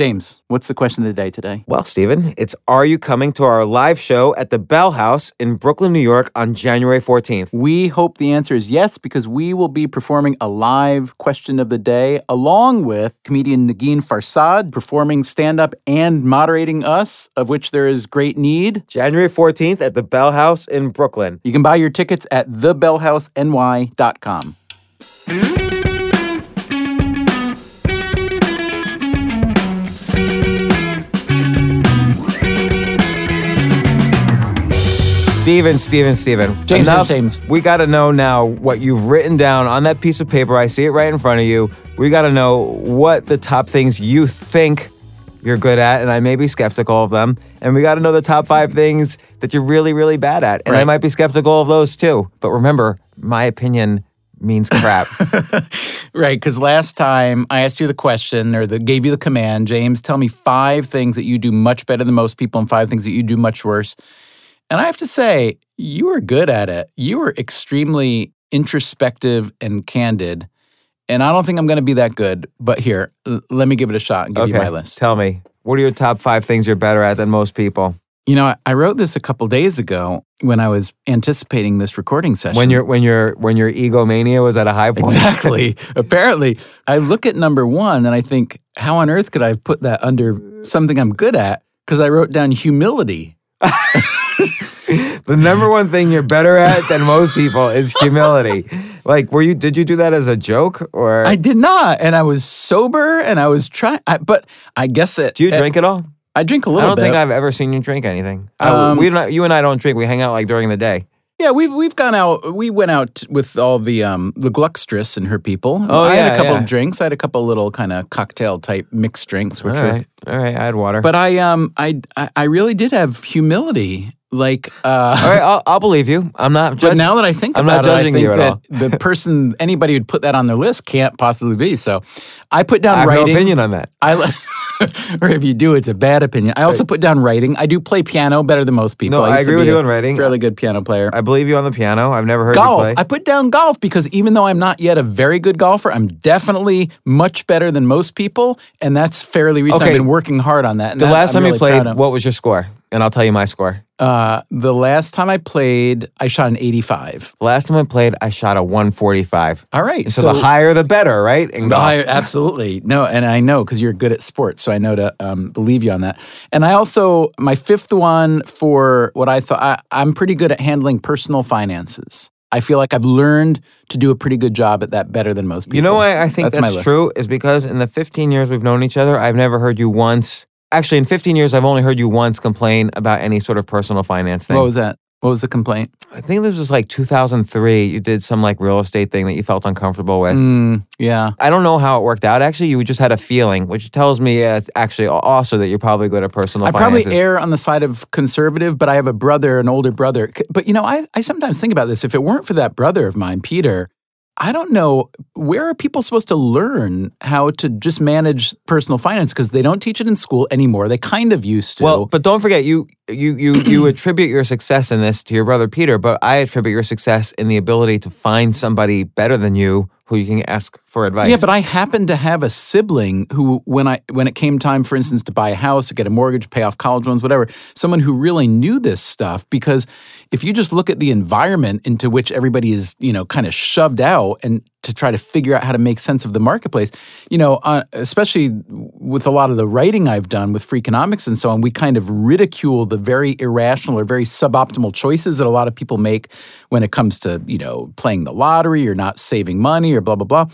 James, what's the question of the day today? Well, Stephen, it's Are you coming to our live show at the Bell House in Brooklyn, New York on January 14th? We hope the answer is yes, because we will be performing a live question of the day along with comedian Negin Farsad performing stand up and moderating us, of which there is great need. January 14th at the Bell House in Brooklyn. You can buy your tickets at thebellhouseny.com. Stephen, Stephen, Stephen. James, enough. James, James. We got to know now what you've written down on that piece of paper. I see it right in front of you. We got to know what the top things you think you're good at, and I may be skeptical of them. And we got to know the top five things that you're really, really bad at. And I might be skeptical of those too. But remember, my opinion means crap. Right, because last time I asked you the question or the, gave you the command, James, tell me five things that you do much better than most people and five things that you do much worse. And I have to say, you were good at it. You were extremely introspective and candid. And I don't think I'm going to be that good, but here, l- let me give it a shot and give you my list. Tell me, what are your top five things you're better at than most people? You know, I- I wrote this a couple days ago when I was anticipating this recording session. When your when your when your egomania was at a high point. Exactly. Apparently, I look at number one and I think, how on earth could I have put that under something I'm good at? Because I wrote down humility. the number one thing you're better at than most people is humility. Like, were you? Did you do that as a joke or? I did not, and I was sober, and I was trying. But I guess it. do you it- drink at all? I drink a little I don't bit. think I've ever seen you drink anything. I- Um, we don't, you and I don't drink. We hang out like during the day. yeah, we've we've gone out. We went out with all the um the Gluckstress and her people. Oh, I had a couple yeah. of drinks. I had a couple little kind of cocktail type mixed drinks, All which were right, all right. I had water. But I um I I I really did have humility. Like uh all right, I'll, I'll believe you. I'm not but judging. now that I think I'm about not it, I judging think you at that all. the person anybody who'd put that on their list can't possibly be. So I put I down have writing. no opinion on that. I or if you do, it's a bad opinion. I also put down writing. I do play piano better than most people. No, I to agree with you on writing. Fairly good piano player. I believe you on the piano. I've never heard golf. you play. I put down golf because even though I'm not yet a very good golfer, I'm definitely much better than most people, and that's fairly recent. Okay. I've been working hard on that. and the that last I'm time you played, what was your score? And I'll tell you my score. Uh, the last time I played, I shot an 85. The last time I played, I shot a 145. All right, So, the higher the better, right? The higher, absolutely. No, and I know because you're good at sports, so I know to um, believe you on that. And I also, my fifth one for what I thought, I, I'm pretty good at handling personal finances. I feel like I've learned to do a pretty good job at that better than most people. You know why I think That's that's, true is because in the 15 years we've known each other, I've never heard you once. Actually, in 15 years, I've only heard you once complain about any sort of personal finance thing. What was that? What was the complaint? I think this was like 2003. You did some like real estate thing that you felt uncomfortable with. Mm, yeah. I don't know how it worked out. Actually, you just had a feeling, which tells me uh, actually also that you're probably good at personal finance. I probably err on the side of conservative, but I have a brother, an older brother. But you know, I, I sometimes think about this. If it weren't for that brother of mine, Peter, I don't know where are people supposed to learn how to just manage personal finance because they don't teach it in school anymore. They kind of used to. Well, but don't forget, you you you you attribute your success in this to your brother Peter, but I attribute your success in the ability to find somebody better than you who you can ask for advice. Yeah, but I happen to have a sibling who, when I when it came time, for instance, to buy a house, to get a mortgage, pay off college loans, whatever, someone who really knew this stuff. Because if you just look at the environment into which everybody is, you know, kind of shoved out, and to try to figure out how to make sense of the marketplace, you know, uh, especially with a lot of the writing I've done with Freakonomics and so on, we kind of ridicule the very irrational or very suboptimal choices that a lot of people make when it comes to, you know, playing the lottery or not saving money or blah blah blah.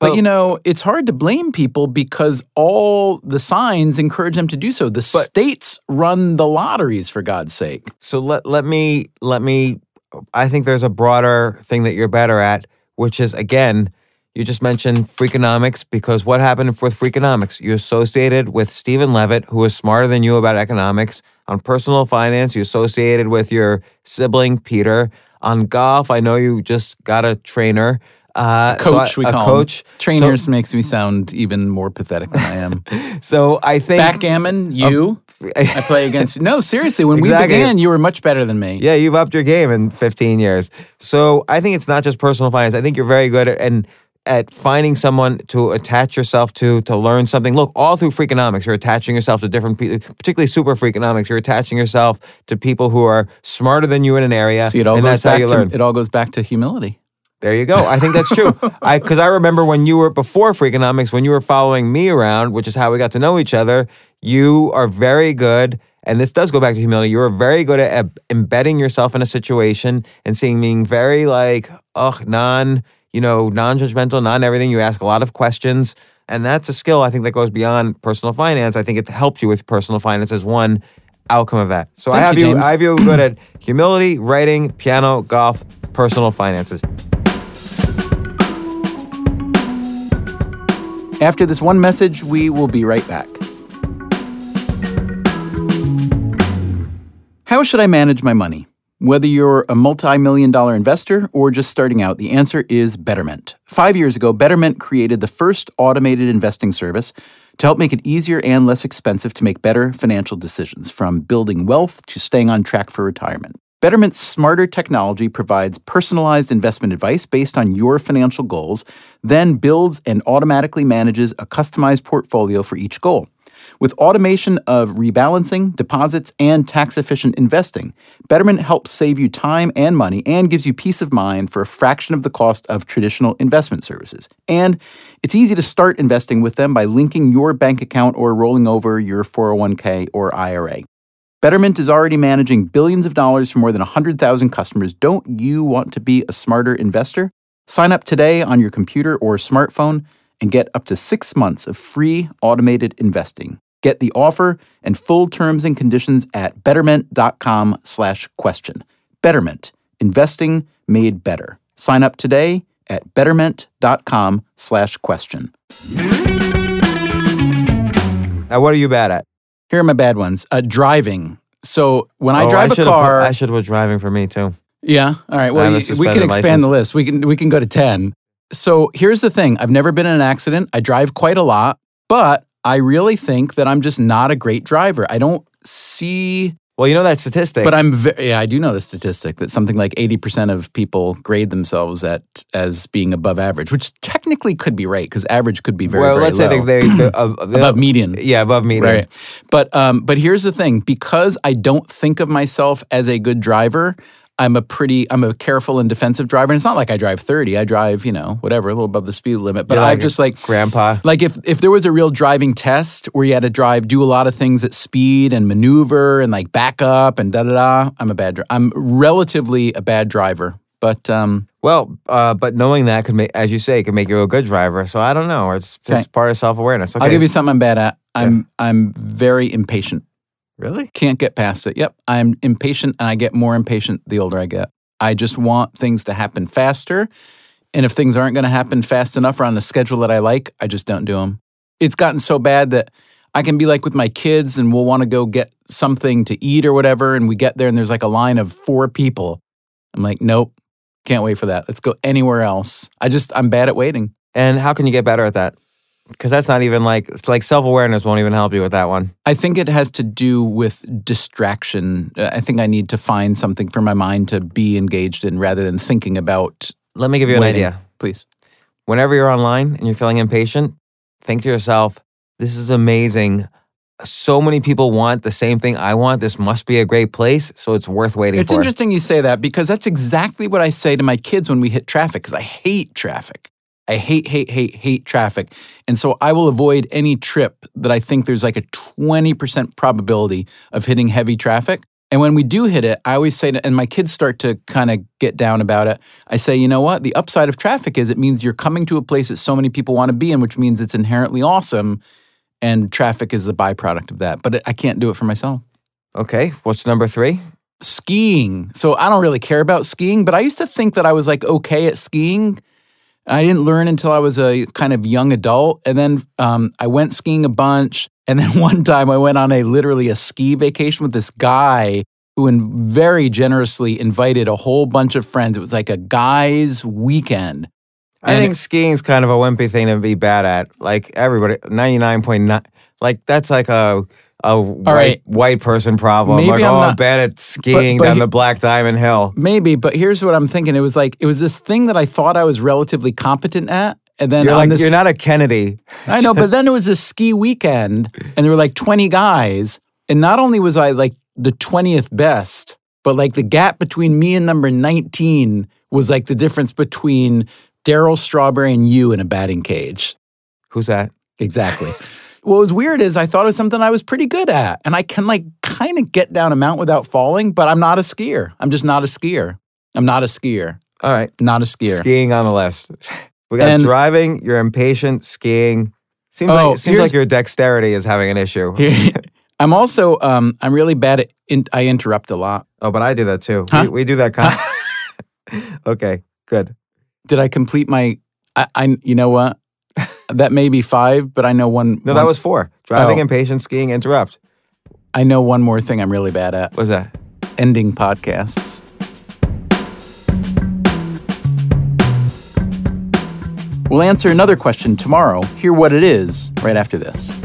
But Well- you know, it's hard to blame people because all the signs encourage them to do so. The states run the lotteries for God's sake. so let let me let me I think there's a broader thing that you're better at, which is again, you just mentioned Freakonomics because what happened with Freakonomics? You associated with Steven Levitt, who is smarter than you about economics. On personal finance, you associated with your sibling Peter. On golf, I know you just got a trainer. Uh, so Coach, I- we a call coach. them. Trainers makes me sound even more pathetic than I am. So I think Backgammon, you. I play against. No, seriously. When Exactly. we began, you were much better than me. Yeah, you've upped your game in 15 years. So I think it's not just personal finance. I think you're very good at, and at finding someone to attach yourself to, to learn something. Look, all through Freakonomics, you're attaching yourself to different people, particularly super Freakonomics. You're attaching yourself to people who are smarter than you in an area, See, it all and goes that's how back you to learn. it all goes back to humility. There you go. I think that's true. I because I remember when you were before Freakonomics, when you were following me around, which is how we got to know each other. You are very good, and this does go back to humility. You are very good at embedding yourself in a situation and seeing being very like, ugh, non, you know, non-judgmental, non everything. You ask a lot of questions, and that's a skill I think that goes beyond personal finance. I think it helps you with personal finance as one outcome of that. So I have you, you, I have you good at humility, writing, piano, golf, personal finances. After this one message, we will be right back. How should I manage my money? Whether you're a multi million dollar investor or just starting out, the answer is Betterment. Five years ago, Betterment created the first automated investing service to help make it easier and less expensive to make better financial decisions, from building wealth to staying on track for retirement. Betterment's smarter technology provides personalized investment advice based on your financial goals, then builds and automatically manages a customized portfolio for each goal. With automation of rebalancing, deposits, and tax efficient investing, Betterment helps save you time and money and gives you peace of mind for a fraction of the cost of traditional investment services. And it's easy to start investing with them by linking your bank account or rolling over your 401k or IRA. Betterment is already managing billions of dollars for more than 100,000 customers. Don't you want to be a smarter investor? Sign up today on your computer or smartphone and get up to six months of free automated investing. Get the offer and full terms and conditions at betterment.com slash question. Betterment, investing made better. Sign up today at betterment.com slash question. Now, what are you bad at? Here are my bad ones. Uh, driving. So when I Oh, drive a should've put- car, I should have put driving for me too. yeah. All right. Well, you- we can expand license. the list. We can we can go to ten. So here's the thing. I've never been in an accident. I drive quite a lot, but I really think that I'm just not a great driver. I don't see, Well, you know that statistic. but I'm very, yeah, I do know the statistic that something like 80% of people grade themselves at as being above average, which technically could be right because average could be very, well, very let's low. say they, they, they uh, they- above median. Yeah, above median. Right. But um, but here's the thing: because I don't think of myself as a good driver, I'm a pretty I'm a careful and defensive driver. And it's not like I drive 30. I drive, you know, whatever, a little above the speed limit. But You're I like a just like grandpa. like if if there was a real driving test where you had to drive, do a lot of things at speed and maneuver and like back up and da da da, I'm a bad. I'm relatively a bad driver. But um, Well, uh, but knowing that could make, as you say, could make you a good driver. So I don't know. It's it's part of self awareness. Okay. I'll give you something I'm bad at. I'm I'm very impatient. Really. Can't get past it. Yep. I'm impatient and I get more impatient the older I get. I just want things to happen faster. And if things aren't going to happen fast enough or on the schedule that I like, I just don't do them. It's gotten so bad that I can be like with my kids and we'll want to go get something to eat or whatever. And we get there and there's like a line of four people. I'm like, nope, can't wait for that. Let's go anywhere else. I just, I'm bad at waiting. And how can you get better at that? Because that's not even like like self awareness won't even help you with that one. I think it has to do with distraction. Uh, I think I need to find something for my mind to be engaged in rather than thinking about Let me give you an waiting. idea. Please. Whenever you're online and you're feeling impatient, think to yourself, "This is amazing." So many people want the same thing I want. This must be a great place, so it's worth waiting It's for. interesting you say that because that's exactly what I say to my kids when we hit traffic because I hate traffic. I hate, hate, hate, hate traffic. And so I will avoid any trip that I think there's like a 20% probability of hitting heavy traffic. And when we do hit it, I always say, to, and my kids start to kind of get down about it. I say, you know what? The upside of traffic is it means you're coming to a place that so many people want to be in, which means it's inherently awesome. And traffic is the byproduct of that. But I can't do it for myself Okay, what's number three? skiing. So I don't really care about skiing, but I used to think that I was like okay at skiing. I didn't learn until I was a kind of young adult. And then um, I went skiing a bunch. And then one time I went on a literally a ski vacation with this guy who in, very generously invited a whole bunch of friends. It was like a guy's weekend. I And think skiing's kind of a wimpy thing to be bad at. Like everybody, ninety nine point nine. Like that's like a a white right. white person problem. Maybe like I'm oh, I'm not- bad at skiing but down he- the Black Diamond Hill. Maybe, but here's what I'm thinking. It was like it was this thing that I thought I was relatively competent at, and then You're like this, you're not a Kennedy. I know, but then it was a ski weekend, and there were like 20 guys, and not only was I like the 20th best, but like the gap between me and number 19 was like the difference between Darryl Strawberry and you in a batting cage. Who's that? Exactly. what was weird is I thought it was something I was pretty good at, and I can like kind of get down a mount without falling, but I'm not a skier. I'm just not a skier. I'm not a skier. All right. Not a skier. Skiing on the list. We got And- driving, you're impatient, skiing. Seems Oh, like seems like your dexterity is having an issue. Here- I'm also um, I'm really bad at in, I interrupt a lot. Oh, but I do that too. Huh? We, we do that kind of Okay, good. Did I complete my? I, I you know what? That may be five, but I know one. No, one- that was four. Driving, Oh. impatient, skiing, interrupt. I know one more thing I'm really bad at: What's that? ending podcasts. We'll answer another question tomorrow. Hear what it is right after this.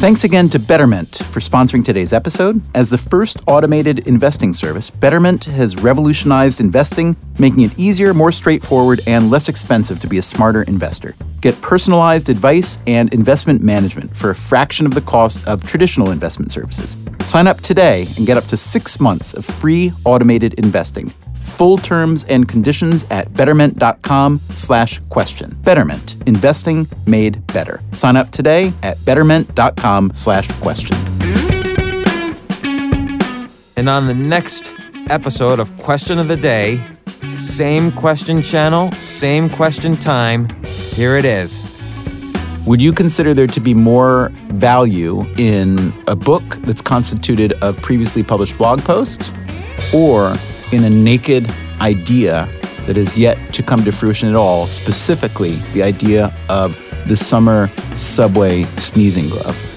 Thanks again to Betterment for sponsoring today's episode. As the first automated investing service, Betterment has revolutionized investing, making it easier, more straightforward, and less expensive to be a smarter investor. Get personalized advice and investment management for a fraction of the cost of traditional investment services. Sign up today and get up to six months of free automated investing. Full terms and conditions at betterment.com slash question. Betterment, investing made better. Sign up today at betterment.com slash question. And on the next episode of Question of the Day, same question channel, same question time. Here it is. Would you consider there to be more value in a book that's constituted of previously published blog posts or in a naked idea that is yet to come to fruition at all, specifically the idea of the summer subway sneezing glove?